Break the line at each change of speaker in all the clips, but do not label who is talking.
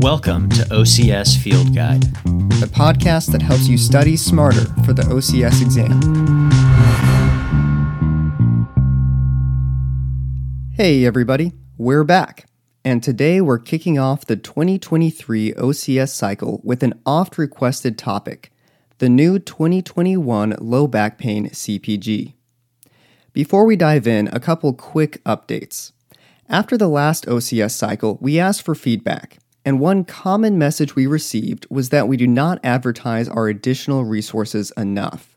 Welcome to OCS Field Guide,
the podcast that helps you study smarter for the OCS exam. Hey, everybody, we're back. And today we're kicking off the 2023 OCS cycle with an oft requested topic the new 2021 low back pain CPG. Before we dive in, a couple quick updates. After the last OCS cycle, we asked for feedback, and one common message we received was that we do not advertise our additional resources enough.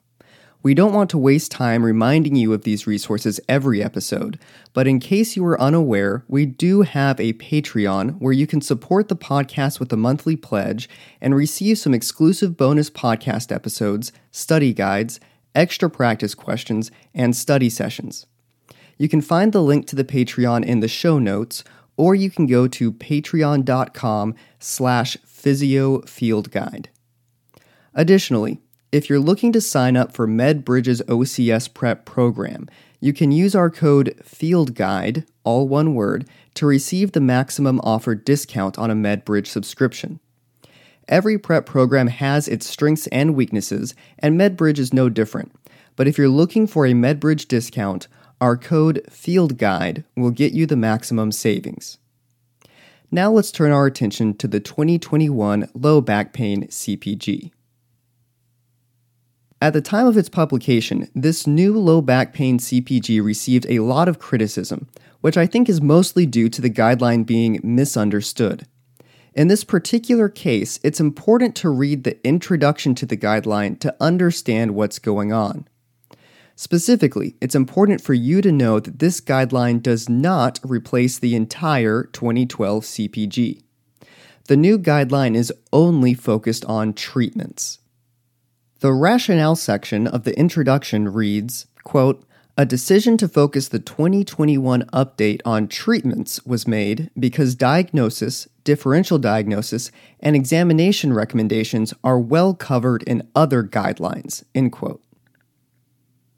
We don't want to waste time reminding you of these resources every episode, but in case you are unaware, we do have a Patreon where you can support the podcast with a monthly pledge and receive some exclusive bonus podcast episodes, study guides, extra practice questions, and study sessions. You can find the link to the Patreon in the show notes, or you can go to patreon.com slash physiofieldguide. Additionally, if you're looking to sign up for MedBridge's OCS prep program, you can use our code FIELDGUIDE, all one word, to receive the maximum offered discount on a MedBridge subscription. Every prep program has its strengths and weaknesses, and MedBridge is no different. But if you're looking for a MedBridge discount, our code FIELDGUIDE will get you the maximum savings. Now let's turn our attention to the 2021 Low Back Pain CPG. At the time of its publication, this new low back pain CPG received a lot of criticism, which I think is mostly due to the guideline being misunderstood. In this particular case, it's important to read the introduction to the guideline to understand what's going on. Specifically, it's important for you to know that this guideline does not replace the entire 2012 CPG. The new guideline is only focused on treatments. The rationale section of the introduction reads, quote, a decision to focus the 2021 update on treatments was made because diagnosis, differential diagnosis, and examination recommendations are well covered in other guidelines. End quote.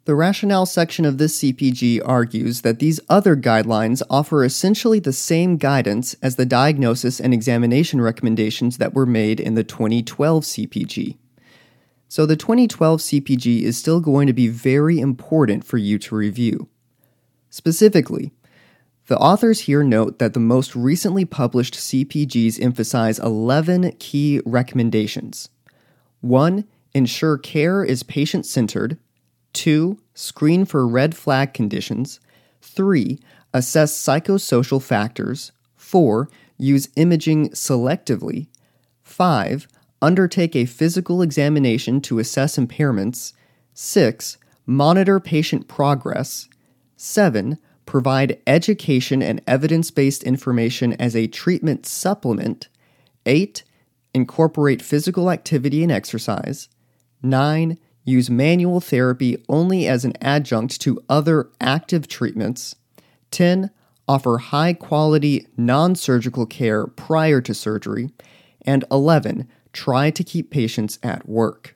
The rationale section of this CPG argues that these other guidelines offer essentially the same guidance as the diagnosis and examination recommendations that were made in the 2012 CPG. So the 2012 CPG is still going to be very important for you to review. Specifically, the authors here note that the most recently published CPGs emphasize 11 key recommendations. 1. Ensure care is patient centered 2. Screen for red flag conditions. 3. Assess psychosocial factors. 4. Use imaging selectively. 5. Undertake a physical examination to assess impairments. 6. Monitor patient progress. 7. Provide education and evidence based information as a treatment supplement. 8. Incorporate physical activity and exercise. 9 use manual therapy only as an adjunct to other active treatments. 10. Offer high quality non surgical care prior to surgery. And 11. Try to keep patients at work.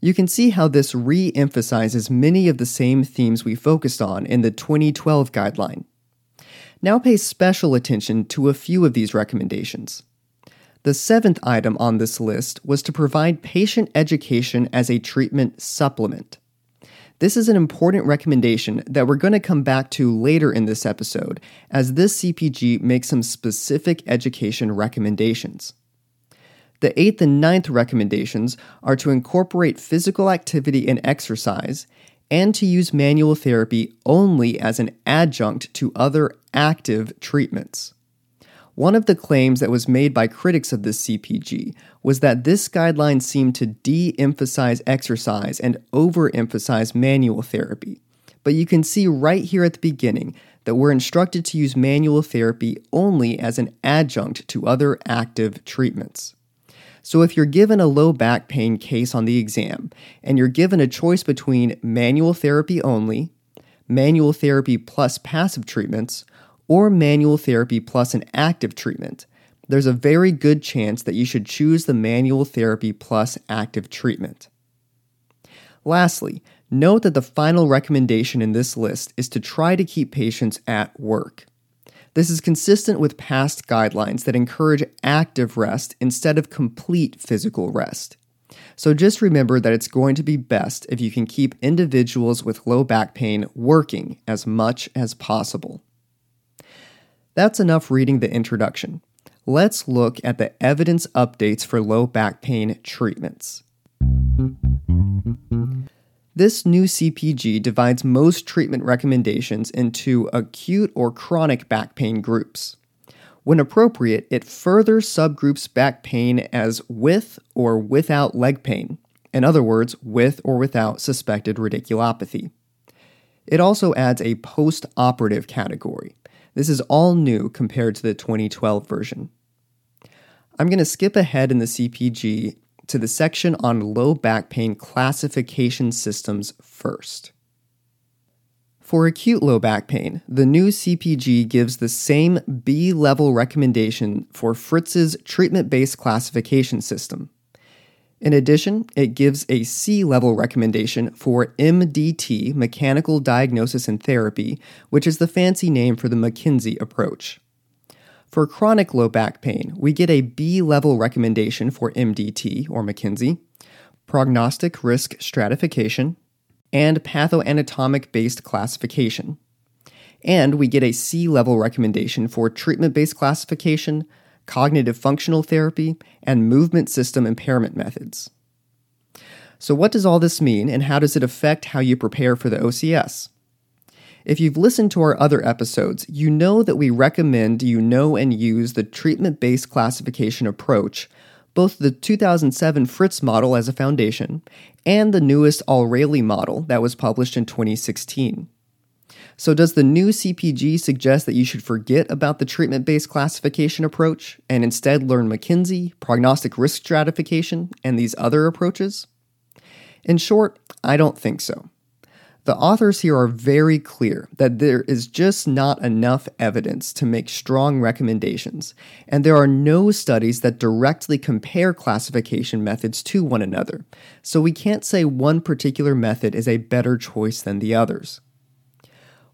You can see how this re emphasizes many of the same themes we focused on in the 2012 guideline. Now pay special attention to a few of these recommendations. The seventh item on this list was to provide patient education as a treatment supplement. This is an important recommendation that we're going to come back to later in this episode, as this CPG makes some specific education recommendations. The eighth and ninth recommendations are to incorporate physical activity and exercise, and to use manual therapy only as an adjunct to other active treatments. One of the claims that was made by critics of this CPG was that this guideline seemed to de emphasize exercise and overemphasize manual therapy. But you can see right here at the beginning that we're instructed to use manual therapy only as an adjunct to other active treatments. So, if you're given a low back pain case on the exam and you're given a choice between manual therapy only, manual therapy plus passive treatments, or manual therapy plus an active treatment, there's a very good chance that you should choose the manual therapy plus active treatment. Lastly, note that the final recommendation in this list is to try to keep patients at work. This is consistent with past guidelines that encourage active rest instead of complete physical rest. So just remember that it's going to be best if you can keep individuals with low back pain working as much as possible. That's enough reading the introduction. Let's look at the evidence updates for low back pain treatments. This new CPG divides most treatment recommendations into acute or chronic back pain groups. When appropriate, it further subgroups back pain as with or without leg pain, in other words, with or without suspected radiculopathy. It also adds a post operative category. This is all new compared to the 2012 version. I'm going to skip ahead in the CPG to the section on low back pain classification systems first. For acute low back pain, the new CPG gives the same B level recommendation for Fritz's treatment based classification system. In addition, it gives a C level recommendation for MDT, Mechanical Diagnosis and Therapy, which is the fancy name for the McKenzie approach. For chronic low back pain, we get a B level recommendation for MDT or McKenzie, prognostic risk stratification, and pathoanatomic based classification. And we get a C level recommendation for treatment based classification, cognitive functional therapy, and movement system impairment methods. So, what does all this mean, and how does it affect how you prepare for the OCS? If you've listened to our other episodes, you know that we recommend you know and use the treatment based classification approach, both the 2007 Fritz model as a foundation and the newest Alrwaily model that was published in 2016. So, does the new CPG suggest that you should forget about the treatment based classification approach and instead learn McKenzie, prognostic risk stratification, and these other approaches? In short, I don't think so. The authors here are very clear that there is just not enough evidence to make strong recommendations, and there are no studies that directly compare classification methods to one another, so we can't say one particular method is a better choice than the others.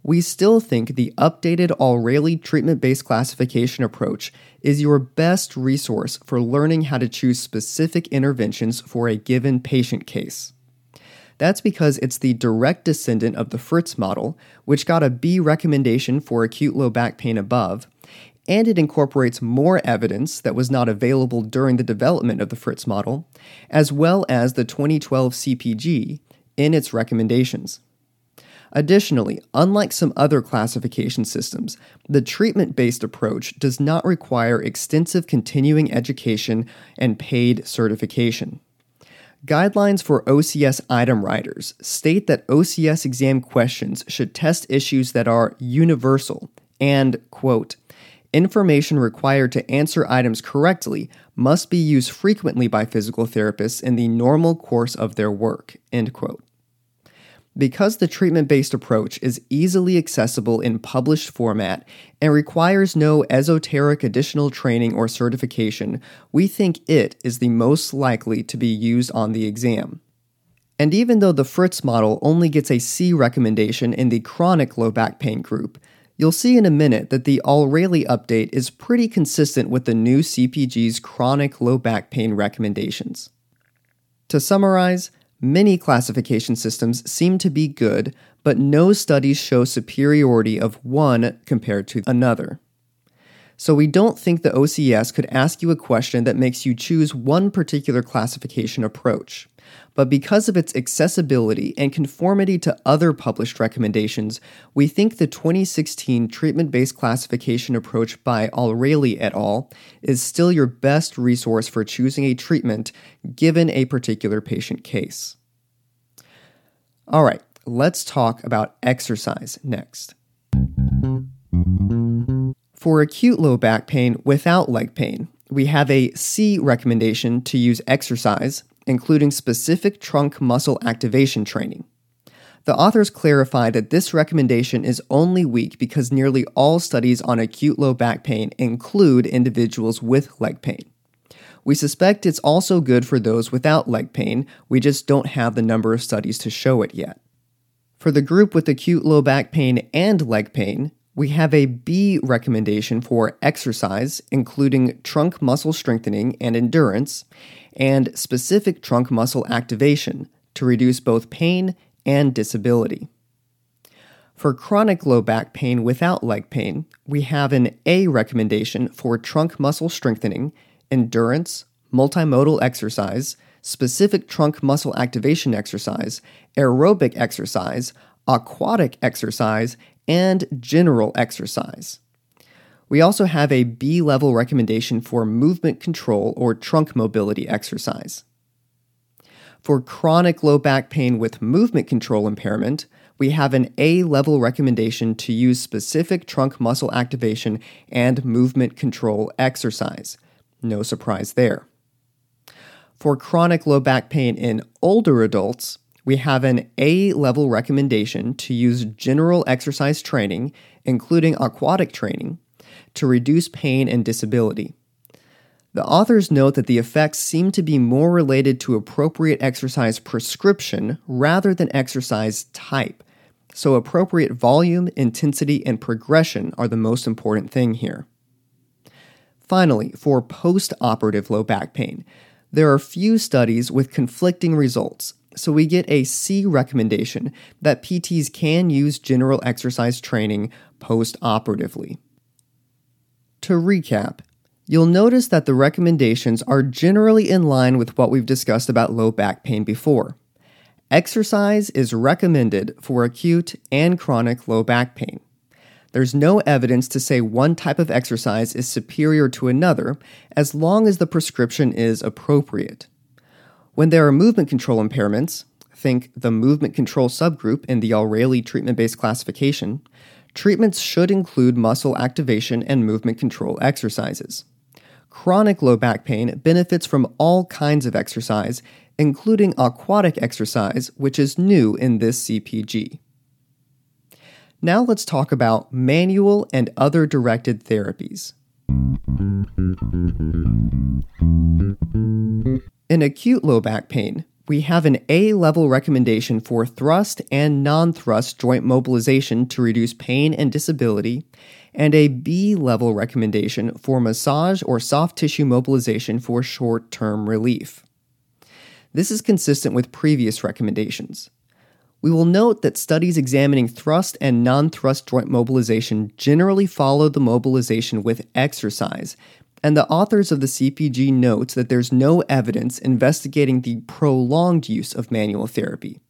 We still think the updated Alrwaily treatment based classification approach is your best resource for learning how to choose specific interventions for a given patient case. That's because it's the direct descendant of the Fritz model, which got a B recommendation for acute low back pain above, and it incorporates more evidence that was not available during the development of the Fritz model, as well as the 2012 CPG in its recommendations. Additionally, unlike some other classification systems, the treatment based approach does not require extensive continuing education and paid certification. Guidelines for OCS item writers state that OCS exam questions should test issues that are universal and, quote, information required to answer items correctly must be used frequently by physical therapists in the normal course of their work, end quote. Because the treatment based approach is easily accessible in published format and requires no esoteric additional training or certification, we think it is the most likely to be used on the exam. And even though the Fritz model only gets a C recommendation in the chronic low back pain group, you'll see in a minute that the Alrwaily update is pretty consistent with the new CPG's chronic low back pain recommendations. To summarize, Many classification systems seem to be good, but no studies show superiority of one compared to another. So we don't think the OCS could ask you a question that makes you choose one particular classification approach. But because of its accessibility and conformity to other published recommendations, we think the 2016 treatment based classification approach by Alrwaily et al. is still your best resource for choosing a treatment given a particular patient case. All right, let's talk about exercise next. For acute low back pain without leg pain, we have a C recommendation to use exercise, including specific trunk muscle activation training. The authors clarify that this recommendation is only weak because nearly all studies on acute low back pain include individuals with leg pain. We suspect it's also good for those without leg pain, we just don't have the number of studies to show it yet. For the group with acute low back pain and leg pain, We have a B recommendation for exercise, including trunk muscle strengthening and endurance, and specific trunk muscle activation to reduce both pain and disability. For chronic low back pain without leg pain, we have an A recommendation for trunk muscle strengthening, endurance, multimodal exercise, specific trunk muscle activation exercise, aerobic exercise, aquatic exercise, and general exercise. We also have a B level recommendation for movement control or trunk mobility exercise. For chronic low back pain with movement control impairment, we have an A level recommendation to use specific trunk muscle activation and movement control exercise. No surprise there. For chronic low back pain in older adults, we have an A level recommendation to use general exercise training, including aquatic training, to reduce pain and disability. The authors note that the effects seem to be more related to appropriate exercise prescription rather than exercise type, so appropriate volume, intensity, and progression are the most important thing here. Finally, for post operative low back pain, there are few studies with conflicting results, so we get a C recommendation that PTs can use general exercise training post operatively. To recap, you'll notice that the recommendations are generally in line with what we've discussed about low back pain before. Exercise is recommended for acute and chronic low back pain. There's no evidence to say one type of exercise is superior to another as long as the prescription is appropriate. When there are movement control impairments, think the movement control subgroup in the Alrwaily treatment based classification, Treatments should include muscle activation and movement control exercises. Chronic low back pain benefits from all kinds of exercise, including aquatic exercise, which is new in this CPG. Now let's talk about manual and other directed therapies. In acute low back pain, we have an A level recommendation for thrust and non thrust joint mobilization to reduce pain and disability, and a B level recommendation for massage or soft tissue mobilization for short term relief. This is consistent with previous recommendations. We will note that studies examining thrust and non thrust joint mobilization generally follow the mobilization with exercise, and the authors of the CPG notes that there's no evidence investigating the prolonged use of manual therapy.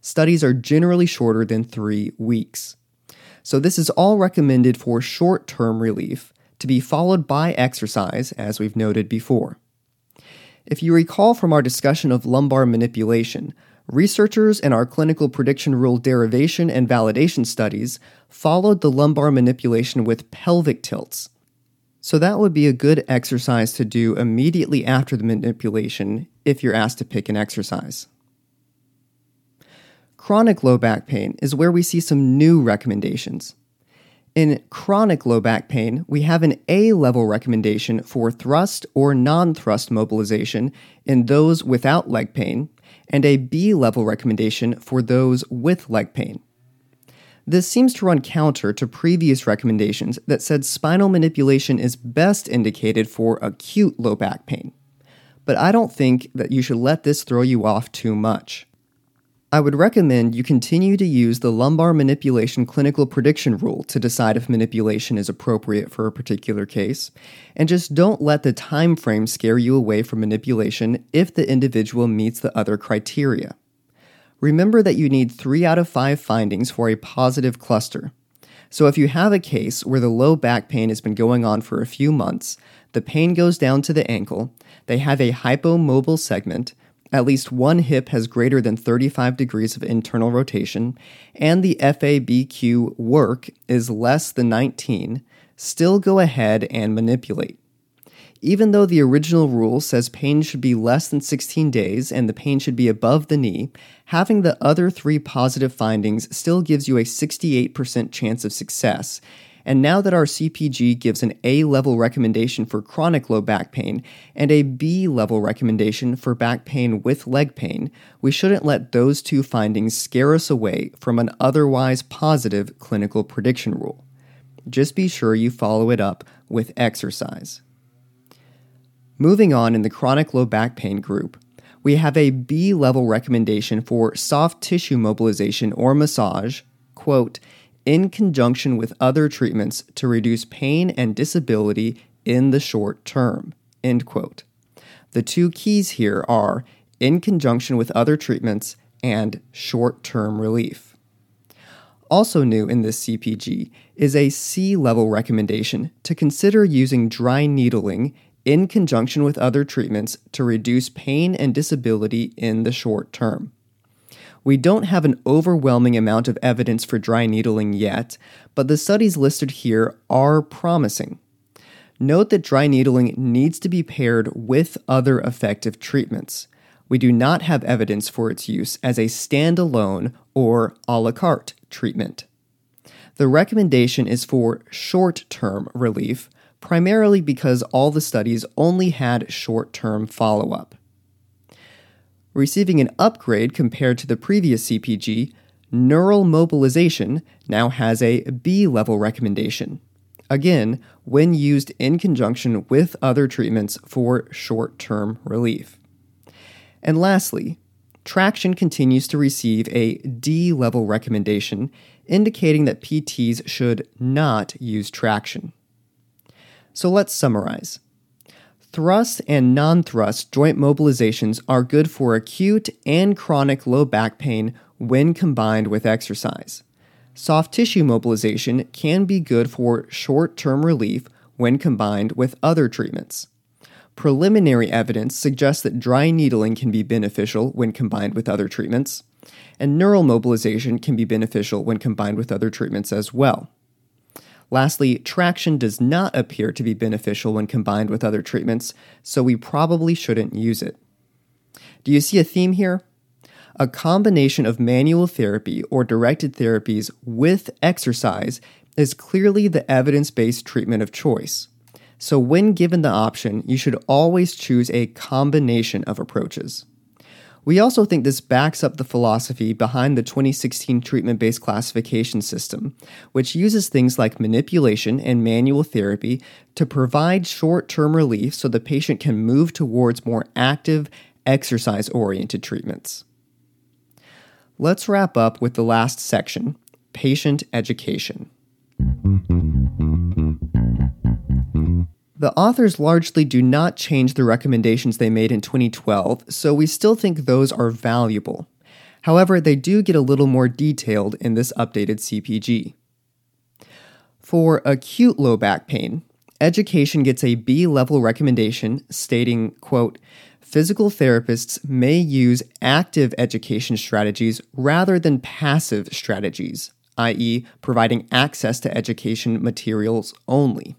Studies are generally shorter than three weeks. So, this is all recommended for short term relief to be followed by exercise, as we've noted before. If you recall from our discussion of lumbar manipulation, researchers in our clinical prediction rule derivation and validation studies followed the lumbar manipulation with pelvic tilts so that would be a good exercise to do immediately after the manipulation if you're asked to pick an exercise. Chronic low back pain is where we see some new recommendations. In chronic low back pain, we have an A level recommendation for thrust or non thrust mobilization in those without leg pain, and a B level recommendation for those with leg pain. This seems to run counter to previous recommendations that said spinal manipulation is best indicated for acute low back pain. But I don't think that you should let this throw you off too much. I would recommend you continue to use the lumbar manipulation clinical prediction rule to decide if manipulation is appropriate for a particular case, and just don't let the time frame scare you away from manipulation if the individual meets the other criteria. Remember that you need three out of five findings for a positive cluster. So if you have a case where the low back pain has been going on for a few months, the pain goes down to the ankle, they have a hypomobile segment, at least one hip has greater than 35 degrees of internal rotation, and the FABQ work is less than 19, still go ahead and manipulate. Even though the original rule says pain should be less than 16 days and the pain should be above the knee, having the other three positive findings still gives you a 68% chance of success. And now that our CPG gives an A level recommendation for chronic low back pain and a B level recommendation for back pain with leg pain, we shouldn't let those two findings scare us away from an otherwise positive clinical prediction rule. Just be sure you follow it up with exercise. Moving on in the chronic low back pain group, we have a B level recommendation for soft tissue mobilization or massage, quote, in conjunction with other treatments to reduce pain and disability in the short term, end quote. The two keys here are in conjunction with other treatments and short term relief. Also new in this CPG is a C level recommendation to consider using dry needling in conjunction with other treatments to reduce pain and disability in the short term. We don't have an overwhelming amount of evidence for dry needling yet, but the studies listed here are promising. Note that dry needling needs to be paired with other effective treatments. We do not have evidence for its use as a standalone or a la carte treatment. The recommendation is for short term relief, primarily because all the studies only had short term follow up. Receiving an upgrade compared to the previous CPG, neural mobilization now has a B level recommendation. Again, when used in conjunction with other treatments for short term relief. And lastly, traction continues to receive a D level recommendation, indicating that PTs should not use traction. So let's summarize. Thrust and non thrust joint mobilizations are good for acute and chronic low back pain when combined with exercise. Soft tissue mobilization can be good for short term relief when combined with other treatments. Preliminary evidence suggests that dry needling can be beneficial when combined with other treatments, and neural mobilization can be beneficial when combined with other treatments as well. Lastly, traction does not appear to be beneficial when combined with other treatments, so we probably shouldn't use it. Do you see a theme here? A combination of manual therapy or directed therapies with exercise is clearly the evidence based treatment of choice. So, when given the option, you should always choose a combination of approaches. We also think this backs up the philosophy behind the 2016 treatment based classification system, which uses things like manipulation and manual therapy to provide short term relief so the patient can move towards more active, exercise oriented treatments. Let's wrap up with the last section patient education. The authors largely do not change the recommendations they made in 2012, so we still think those are valuable. However, they do get a little more detailed in this updated CPG. For acute low back pain, education gets a B level recommendation stating, quote, physical therapists may use active education strategies rather than passive strategies, i.e., providing access to education materials only.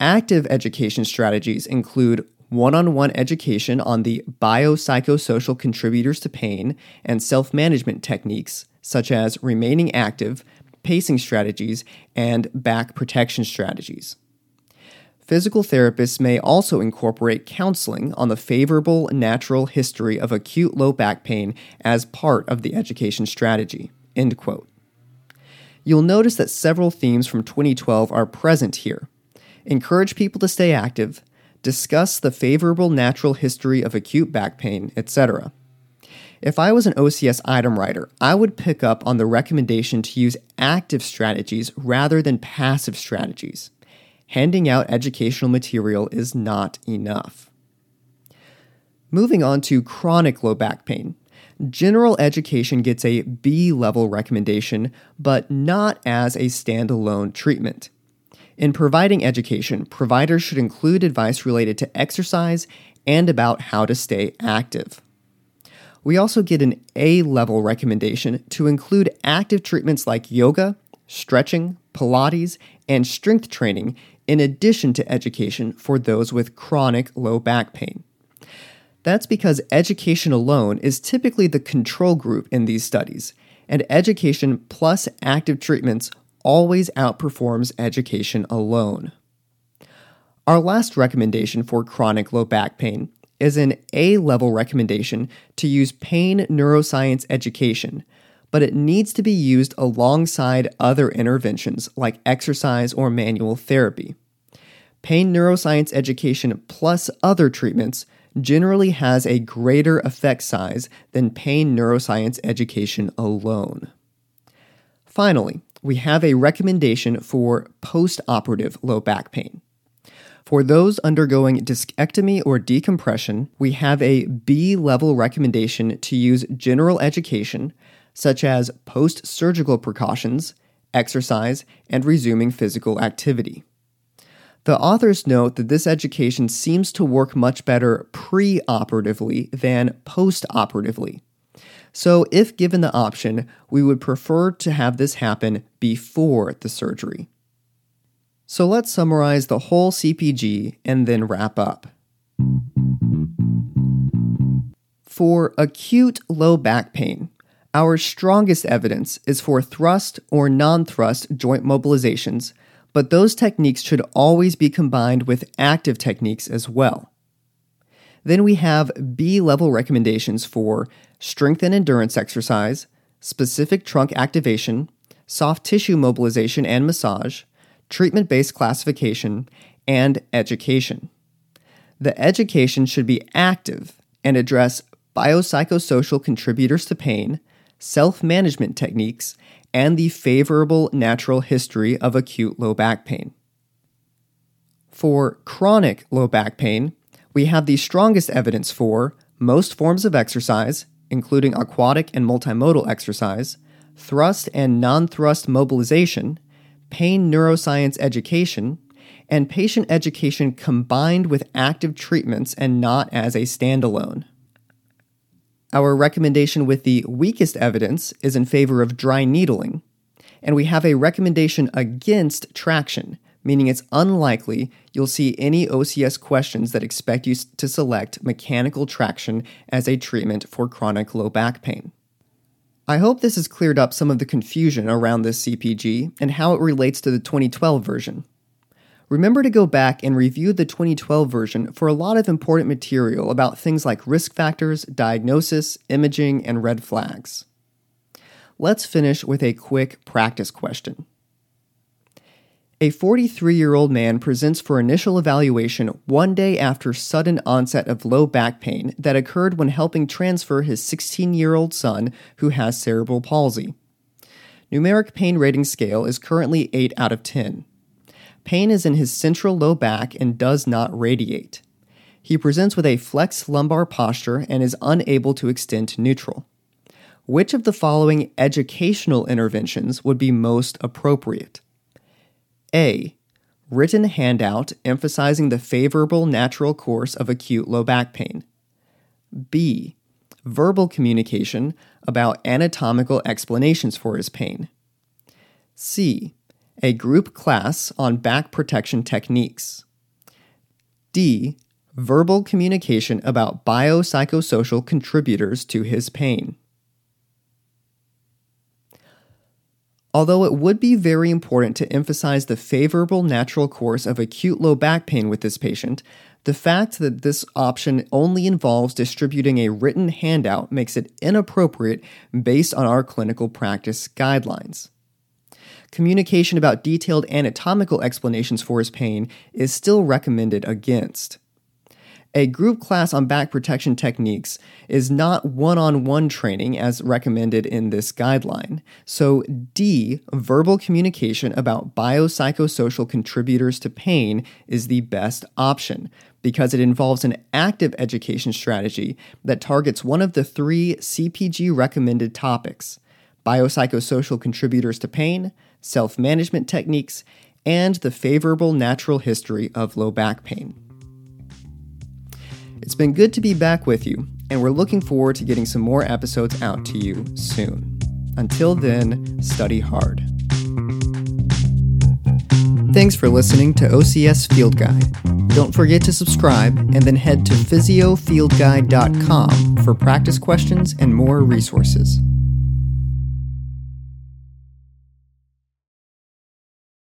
Active education strategies include one on one education on the biopsychosocial contributors to pain and self management techniques, such as remaining active, pacing strategies, and back protection strategies. Physical therapists may also incorporate counseling on the favorable natural history of acute low back pain as part of the education strategy. End quote. You'll notice that several themes from 2012 are present here encourage people to stay active, discuss the favorable natural history of acute back pain, etc. If I was an OCS item writer, I would pick up on the recommendation to use active strategies rather than passive strategies. Handing out educational material is not enough. Moving on to chronic low back pain. General education gets a B level recommendation, but not as a standalone treatment. In providing education, providers should include advice related to exercise and about how to stay active. We also get an A level recommendation to include active treatments like yoga, stretching, Pilates, and strength training in addition to education for those with chronic low back pain. That's because education alone is typically the control group in these studies, and education plus active treatments always outperforms education alone. Our last recommendation for chronic low back pain is an A level recommendation to use pain neuroscience education, but it needs to be used alongside other interventions like exercise or manual therapy. Pain neuroscience education plus other treatments generally has a greater effect size than pain neuroscience education alone. Finally, we have a recommendation for post operative low back pain. For those undergoing discectomy or decompression, we have a B level recommendation to use general education, such as post surgical precautions, exercise, and resuming physical activity. The authors note that this education seems to work much better pre operatively than post operatively. So, if given the option, we would prefer to have this happen before the surgery. So let's summarize the whole CPG and then wrap up. For acute low back pain, our strongest evidence is for thrust or non thrust joint mobilizations, but those techniques should always be combined with active techniques as well. Then we have B level recommendations for strength and endurance exercise, specific trunk activation, soft tissue mobilization and massage, treatment based classification, and education. The education should be active and address biopsychosocial contributors to pain, self management techniques, and the favorable natural history of acute low back pain. For chronic low back pain, we have the strongest evidence for most forms of exercise, including aquatic and multimodal exercise, thrust and non thrust mobilization, pain neuroscience education, and patient education combined with active treatments and not as a standalone. Our recommendation with the weakest evidence is in favor of dry needling, and we have a recommendation against traction, meaning it's unlikely you'll see any OCS questions that expect you to select mechanical traction as a treatment for chronic low back pain. I hope this has cleared up some of the confusion around this CPG and how it relates to the 2012 version. Remember to go back and review the 2012 version for a lot of important material about things like risk factors, diagnosis, imaging, and red flags. Let's finish with a quick practice question. A 43 year old man presents for initial evaluation one day after sudden onset of low back pain that occurred when helping transfer his 16 year old son who has cerebral palsy. Numeric pain rating scale is currently 8 out of 10. Pain is in his central low back and does not radiate. He presents with a flexed lumbar posture and is unable to extend to neutral. Which of the following educational interventions would be most appropriate? A. Written handout emphasizing the favorable natural course of acute low back pain. B. Verbal communication about anatomical explanations for his pain. C. A group class on back protection techniques. D. Verbal communication about biopsychosocial contributors to his pain. Although it would be very important to emphasize the favorable natural course of acute low back pain with this patient, the fact that this option only involves distributing a written handout makes it inappropriate based on our clinical practice guidelines. Communication about detailed anatomical explanations for his pain is still recommended against. A group class on back protection techniques is not one on one training as recommended in this guideline. So, D, verbal communication about biopsychosocial contributors to pain, is the best option because it involves an active education strategy that targets one of the three CPG recommended topics biopsychosocial contributors to pain, self management techniques, and the favorable natural history of low back pain. It's been good to be back with you, and we're looking forward to getting some more episodes out to you soon. Until then, study hard. Thanks for listening to OCS Field Guide. Don't forget to subscribe and then head to physiofieldguide.com for practice questions and more resources.